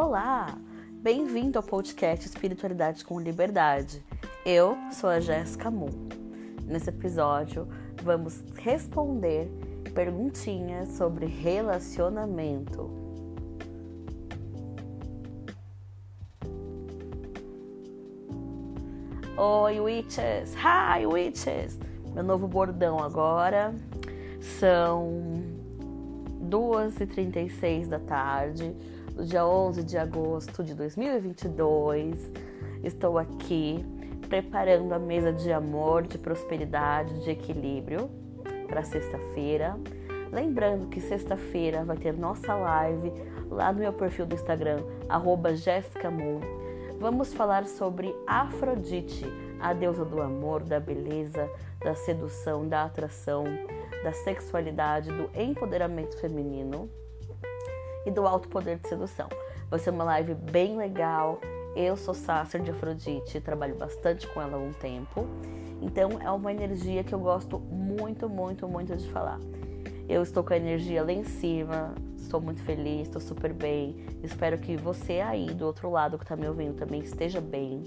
Olá! Bem-vindo ao podcast Espiritualidade com Liberdade. Eu sou a Jéssica Moon. Nesse episódio, vamos responder perguntinhas sobre relacionamento. Oi, witches! Hi, witches! Meu novo bordão agora são 2h36 da tarde dia 11 de agosto de 2022. Estou aqui preparando a mesa de amor, de prosperidade, de equilíbrio para sexta-feira. Lembrando que sexta-feira vai ter nossa live lá no meu perfil do Instagram, @jessicamoon. Vamos falar sobre Afrodite, a deusa do amor, da beleza, da sedução, da atração, da sexualidade, do empoderamento feminino e do alto poder de sedução. Vai ser uma live bem legal. Eu sou Sácer de Afrodite, trabalho bastante com ela há um tempo. Então é uma energia que eu gosto muito, muito, muito de falar. Eu estou com a energia lá em cima, estou muito feliz, estou super bem. Espero que você aí do outro lado que está me ouvindo também esteja bem,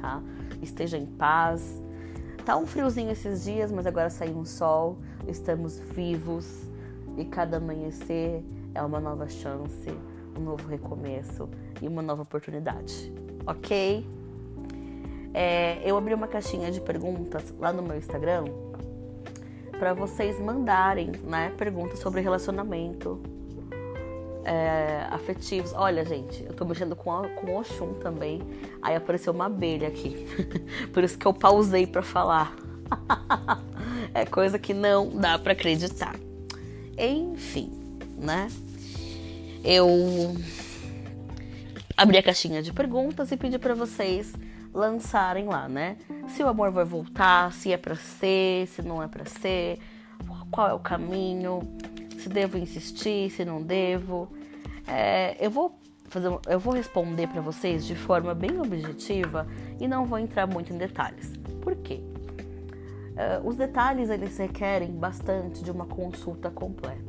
tá? Esteja em paz. Tá um friozinho esses dias, mas agora saiu um sol, estamos vivos e cada amanhecer é uma nova chance, um novo recomeço e uma nova oportunidade, ok? É, eu abri uma caixinha de perguntas lá no meu Instagram para vocês mandarem né, perguntas sobre relacionamento é, afetivos. Olha, gente, eu tô mexendo com, a, com o Oxum também. Aí apareceu uma abelha aqui. Por isso que eu pausei para falar. é coisa que não dá para acreditar. Enfim, né? Eu abri a caixinha de perguntas e pedi para vocês lançarem lá, né? Se o amor vai voltar, se é para ser, se não é para ser, qual é o caminho, se devo insistir, se não devo. É, eu vou fazer, eu vou responder para vocês de forma bem objetiva e não vou entrar muito em detalhes. Por quê? Uh, os detalhes eles requerem bastante de uma consulta completa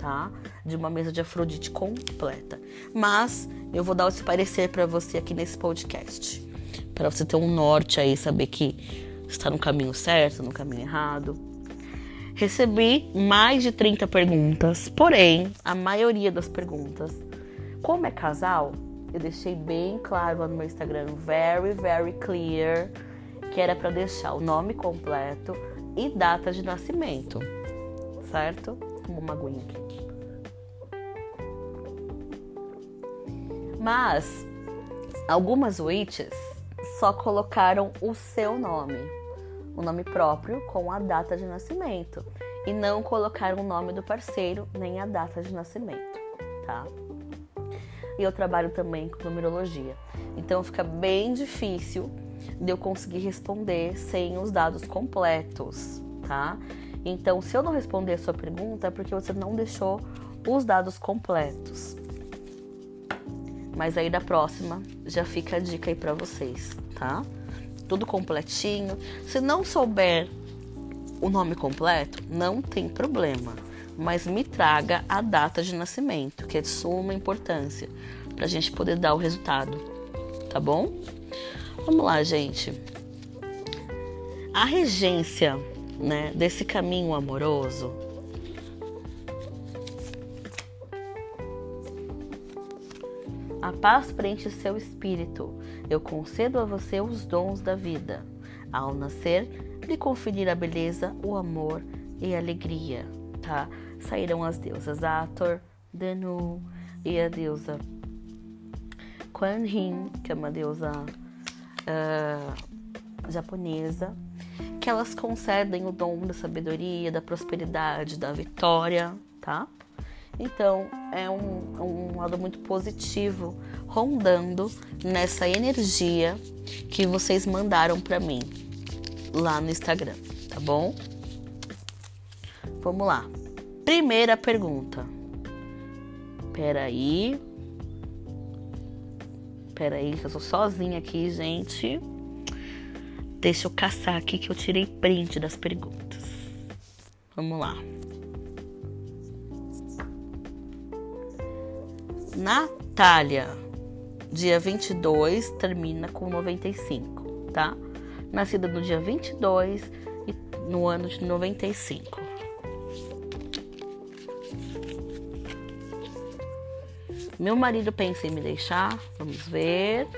tá? De uma mesa de Afrodite completa. Mas eu vou dar esse parecer para você aqui nesse podcast, para você ter um norte aí, saber que está no caminho certo, no caminho errado. Recebi mais de 30 perguntas, porém, a maioria das perguntas, como é casal, eu deixei bem claro lá no meu Instagram, very, very clear, que era para deixar o nome completo e data de nascimento, certo? Como uma aguinha aqui. Mas algumas witches só colocaram o seu nome, o nome próprio com a data de nascimento e não colocaram o nome do parceiro nem a data de nascimento, tá? E eu trabalho também com numerologia. Então fica bem difícil de eu conseguir responder sem os dados completos, tá? Então, se eu não responder a sua pergunta, é porque você não deixou os dados completos. Mas aí da próxima já fica a dica aí para vocês, tá? Tudo completinho. Se não souber o nome completo, não tem problema, mas me traga a data de nascimento, que é de suma importância, para a gente poder dar o resultado, tá bom? Vamos lá, gente. A regência, né, desse caminho amoroso A paz preenche seu espírito. Eu concedo a você os dons da vida. Ao nascer, lhe conferir a beleza, o amor e a alegria, tá? Sairão as deusas Ator, Danu e a deusa Kuan Yin, que é uma deusa uh, japonesa, que elas concedem o dom da sabedoria, da prosperidade, da vitória, tá? Então, é um, um lado muito positivo rondando nessa energia que vocês mandaram para mim lá no Instagram, tá bom? Vamos lá. Primeira pergunta. Peraí. Peraí, que eu tô sozinha aqui, gente. Deixa eu caçar aqui que eu tirei print das perguntas. Vamos lá. Itália, dia 22, termina com 95, tá? Nascida no dia 22 e no ano de 95. Meu marido pensa em me deixar, vamos ver.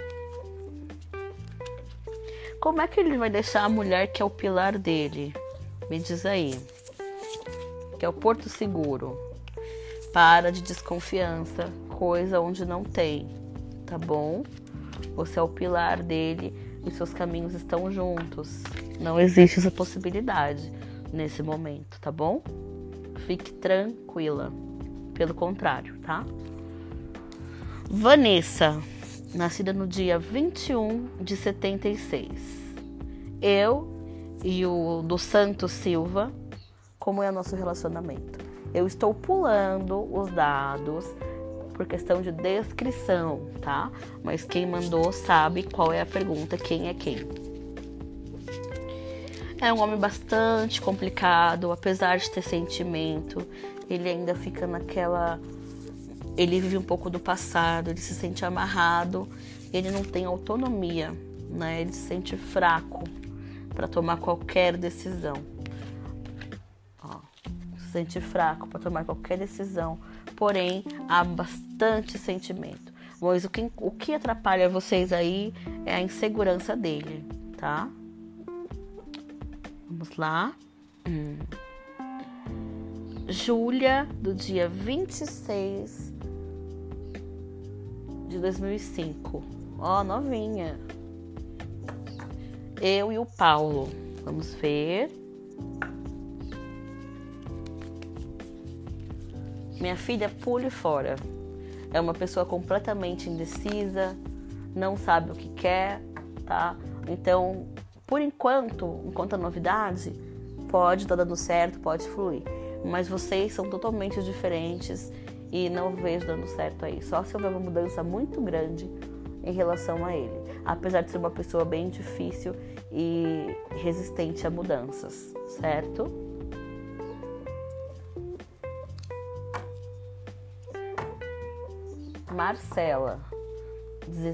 Como é que ele vai deixar a mulher que é o pilar dele? Me diz aí. Que é o porto seguro. Para de desconfiança, coisa onde não tem, tá bom? Você é o pilar dele e seus caminhos estão juntos. Não existe essa possibilidade nesse momento, tá bom? Fique tranquila. Pelo contrário, tá? Vanessa, nascida no dia 21 de 76. Eu e o do Santos Silva, como é o nosso relacionamento? Eu estou pulando os dados por questão de descrição, tá? Mas quem mandou sabe qual é a pergunta, quem é quem. É um homem bastante complicado, apesar de ter sentimento, ele ainda fica naquela ele vive um pouco do passado, ele se sente amarrado, ele não tem autonomia, né? Ele se sente fraco para tomar qualquer decisão. Se fraco para tomar qualquer decisão, porém há bastante sentimento. Mas o que, o que atrapalha vocês aí é a insegurança dele, tá? Vamos lá. Hum. Júlia, do dia 26 de 2005. Ó, oh, novinha. Eu e o Paulo. Vamos ver. Minha filha pule fora. É uma pessoa completamente indecisa, não sabe o que quer, tá? Então, por enquanto, enquanto a novidade, pode estar tá dando certo, pode fluir. Mas vocês são totalmente diferentes e não vejo dando certo aí. Só se houver uma mudança muito grande em relação a ele, apesar de ser uma pessoa bem difícil e resistente a mudanças, certo? Marcela,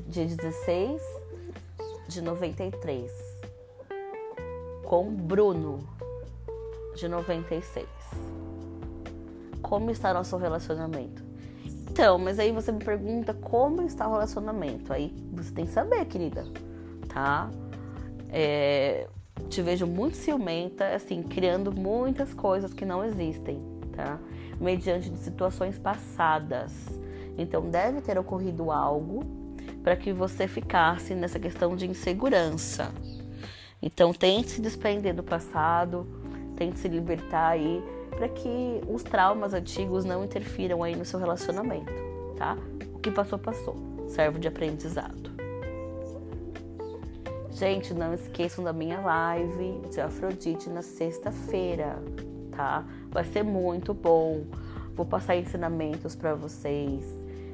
dia 16 de 93, com Bruno, de 96 como está nosso relacionamento. Então, mas aí você me pergunta como está o relacionamento. Aí você tem que saber, querida, tá? É, te vejo muito ciumenta, assim, criando muitas coisas que não existem, tá? Mediante de situações passadas. Então, deve ter ocorrido algo para que você ficasse nessa questão de insegurança. Então, tente se desprender do passado, tente se libertar aí para que os traumas antigos não interfiram aí no seu relacionamento, tá? O que passou, passou. Serve de aprendizado. Gente, não esqueçam da minha live de Afrodite na sexta-feira, tá? Vai ser muito bom. Vou passar ensinamentos para vocês,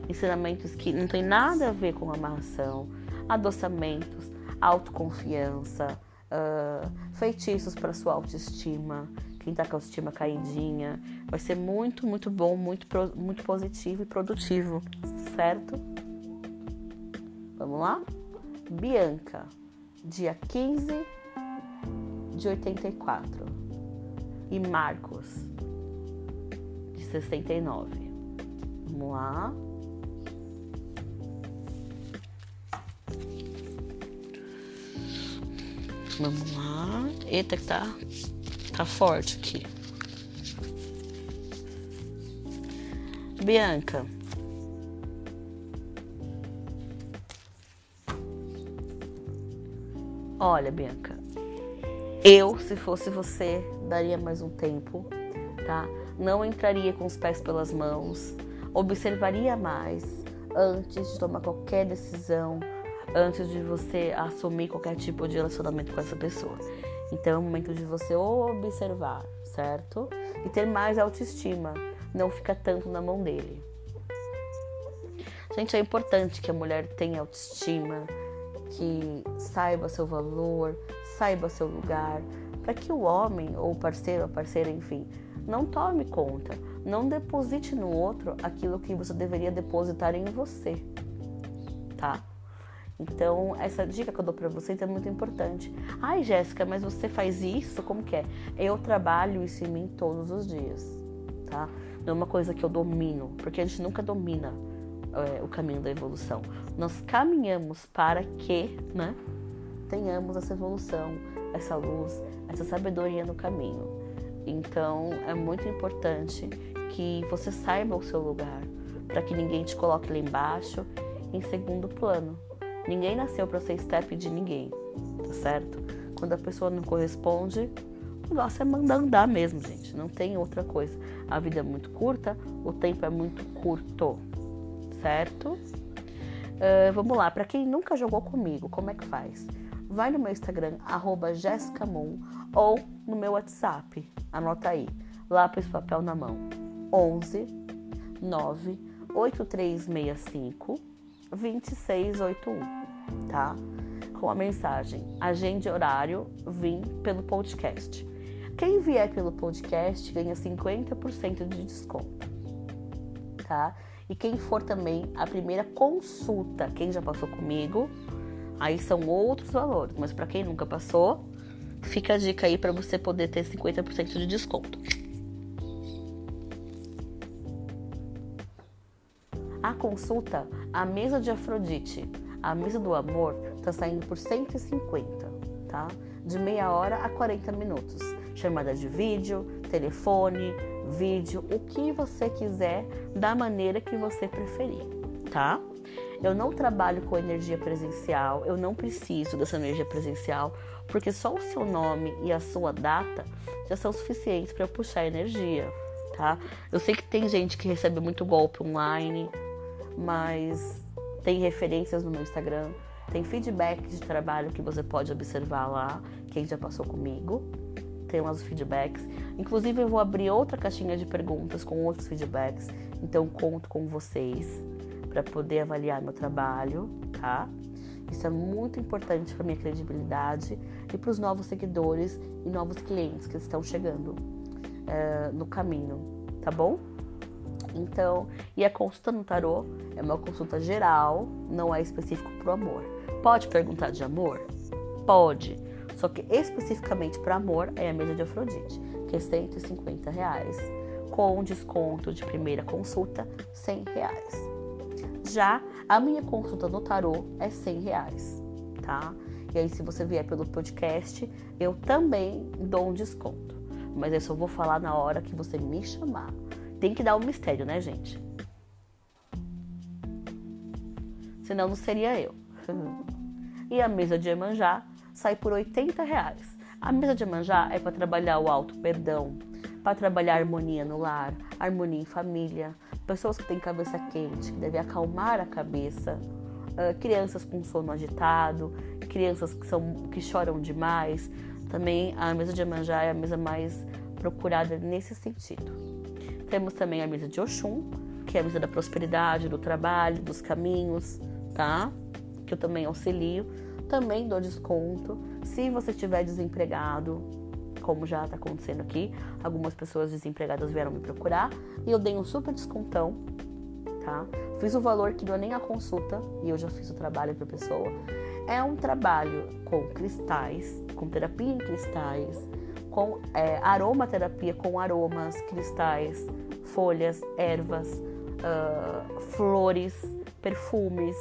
ensinamentos que não tem nada a ver com amarração, adoçamentos, autoconfiança, uh, feitiços para sua autoestima, quem tá com a autoestima caidinha. Vai ser muito, muito bom, muito, muito positivo e produtivo, certo? Vamos lá? Bianca, dia 15 de 84. E Marcos, de 69. Vamos lá. Vamos lá. Eita, que tá Tá forte aqui. Bianca. Olha, Bianca. Eu, se fosse você, daria mais um tempo, tá? Não entraria com os pés pelas mãos, observaria mais antes de tomar qualquer decisão, antes de você assumir qualquer tipo de relacionamento com essa pessoa. Então é o momento de você observar, certo? E ter mais autoestima, não fica tanto na mão dele. Gente, é importante que a mulher tenha autoestima, que saiba seu valor, saiba seu lugar, para que o homem ou parceiro, a parceira, enfim, não tome conta, Não deposite no outro aquilo que você deveria depositar em você, tá? Então, essa dica que eu dou para vocês é muito importante. Ai, Jéssica, mas você faz isso? Como que é? Eu trabalho isso em mim todos os dias, tá? Não é uma coisa que eu domino, porque a gente nunca domina é, o caminho da evolução. Nós caminhamos para que, né, tenhamos essa evolução, essa luz, essa sabedoria no caminho. Então, é muito importante que você saiba o seu lugar, para que ninguém te coloque lá embaixo em segundo plano. Ninguém nasceu para ser step de ninguém, tá certo? Quando a pessoa não corresponde, o negócio é mandar andar mesmo, gente. Não tem outra coisa. A vida é muito curta, o tempo é muito curto, certo? Uh, vamos lá, para quem nunca jogou comigo, como é que faz? Vai no meu Instagram, @jessicamon ou no meu WhatsApp, anota aí, lápis papel na mão, 11 9 8365 2681, tá? Com a mensagem agende horário, vim pelo podcast. Quem vier pelo podcast ganha 50% de desconto, tá? E quem for também a primeira consulta, quem já passou comigo, aí são outros valores, mas para quem nunca passou, fica a dica aí para você poder ter 50% de desconto. A consulta, a mesa de Afrodite, a mesa do amor, tá saindo por 150, tá? De meia hora a 40 minutos. Chamada de vídeo, telefone, vídeo, o que você quiser, da maneira que você preferir, tá? Eu não trabalho com energia presencial, eu não preciso dessa energia presencial, porque só o seu nome e a sua data já são suficientes para puxar energia, tá? Eu sei que tem gente que recebe muito golpe online, mas tem referências no meu Instagram, tem feedbacks de trabalho que você pode observar lá, quem já passou comigo. Tem lá os feedbacks. Inclusive, eu vou abrir outra caixinha de perguntas com outros feedbacks. Então, conto com vocês para poder avaliar meu trabalho, tá? Isso é muito importante para minha credibilidade e para os novos seguidores e novos clientes que estão chegando é, no caminho, tá bom? Então, e a consulta no tarô é uma consulta geral, não é específico para o amor. Pode perguntar de amor? Pode. Só que especificamente para amor é a mesa de Afrodite, que é 150 reais, com desconto de primeira consulta, 100 reais. Já a minha consulta no tarô é 100 reais, tá? E aí, se você vier pelo podcast, eu também dou um desconto. Mas eu só vou falar na hora que você me chamar. Tem que dar o um mistério, né, gente? Senão não seria eu. e a mesa de Emanjá sai por 80 reais. A mesa de Emanjá é para trabalhar o alto perdão, para trabalhar harmonia no lar, harmonia em família, pessoas que têm cabeça quente, que devem acalmar a cabeça, uh, crianças com sono agitado, crianças que, são, que choram demais. Também a mesa de Emanjá é a mesa mais procurada nesse sentido. Temos também a mesa de Oxum, que é a mesa da prosperidade, do trabalho, dos caminhos, tá? Que eu também auxilio. Também dou desconto. Se você estiver desempregado, como já está acontecendo aqui, algumas pessoas desempregadas vieram me procurar e eu dei um super descontão, tá? Fiz o valor que não é nem a consulta e eu já fiz o trabalho para pessoa. É um trabalho com cristais, com terapia em cristais, com é, aromaterapia com aromas, cristais, folhas, ervas, uh, flores, perfumes.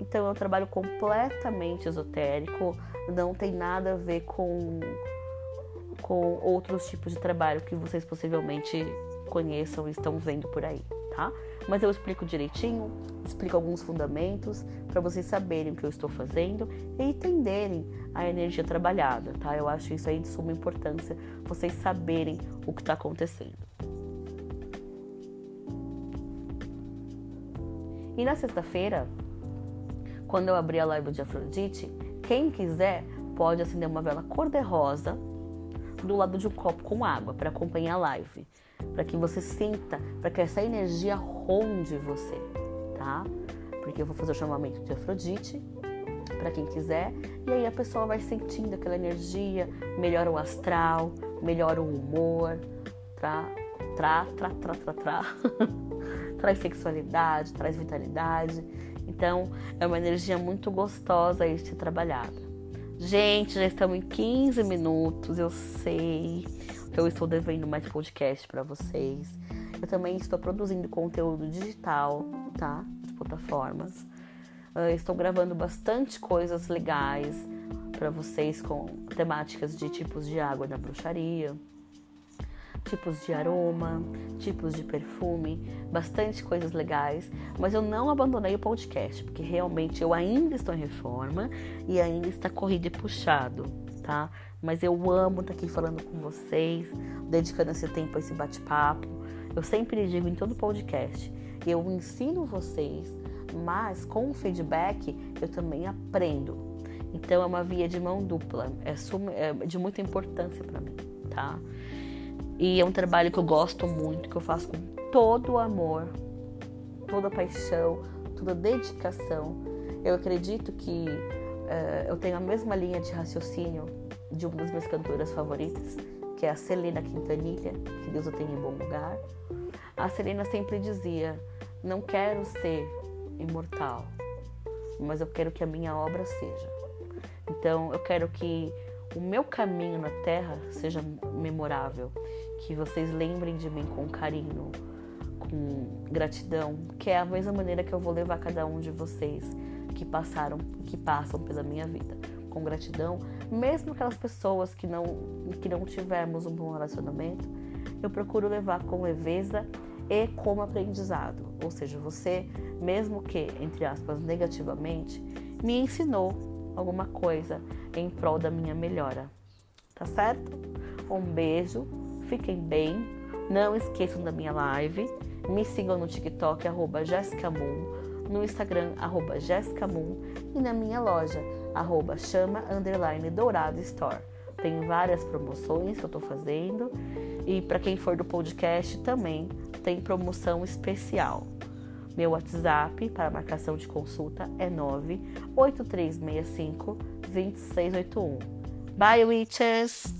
Então é um trabalho completamente esotérico, não tem nada a ver com, com outros tipos de trabalho que vocês possivelmente conheçam e estão vendo por aí, tá? Mas eu explico direitinho, explico alguns fundamentos para vocês saberem o que eu estou fazendo e entenderem a energia trabalhada, tá? Eu acho isso aí de suma importância, vocês saberem o que está acontecendo. E na sexta-feira, quando eu abrir a live de Afrodite, quem quiser pode acender uma vela cor-de-rosa do lado de um copo com água para acompanhar a live, para que você sinta, para que essa energia ronde você, tá? Porque eu vou fazer o chamamento de Afrodite para quem quiser, e aí a pessoa vai sentindo aquela energia, melhora o astral, melhora o humor, tá? Tra, tra, tra, tra, tra. traz sexualidade, traz vitalidade. Então, é uma energia muito gostosa de ser trabalhada. Gente, já estamos em 15 minutos, eu sei que eu estou devendo mais podcast para vocês. Eu também estou produzindo conteúdo digital, tá? Nas plataformas. Uh, estou gravando bastante coisas legais para vocês com temáticas de tipos de água da bruxaria, tipos de aroma, tipos de perfume, bastante coisas legais, mas eu não abandonei o podcast, porque realmente eu ainda estou em reforma e ainda está corrido e puxado, tá? Mas eu amo estar aqui falando com vocês, dedicando esse tempo a esse bate-papo. Eu sempre digo em todo podcast, eu ensino vocês, mas com o feedback eu também aprendo. Então é uma via de mão dupla, é, é de muita importância para mim, tá? E é um trabalho que eu gosto muito, que eu faço com todo o amor, toda a paixão, toda a dedicação. Eu acredito que uh, eu tenho a mesma linha de raciocínio de uma das minhas cantoras favoritas, que é a Celina Quintanilha, que Deus o tenha em bom lugar. A Celina sempre dizia: Não quero ser imortal, mas eu quero que a minha obra seja. Então, eu quero que o meu caminho na Terra seja memorável, que vocês lembrem de mim com carinho, com gratidão, que é a mesma maneira que eu vou levar cada um de vocês que passaram, que passam pela minha vida, com gratidão, mesmo aquelas pessoas que não que não tivemos um bom relacionamento, eu procuro levar com leveza e como aprendizado. Ou seja, você, mesmo que entre aspas negativamente, me ensinou alguma coisa em prol da minha melhora. Tá certo? Um beijo, fiquem bem. Não esqueçam da minha live. Me sigam no TikTok, arroba Moon, no Instagram, arroba Moon, e na minha loja, arroba chama underline dourado store. Tem várias promoções que eu tô fazendo. E para quem for do podcast também tem promoção especial. Meu WhatsApp para marcação de consulta é 98365 2681. Bye, witches!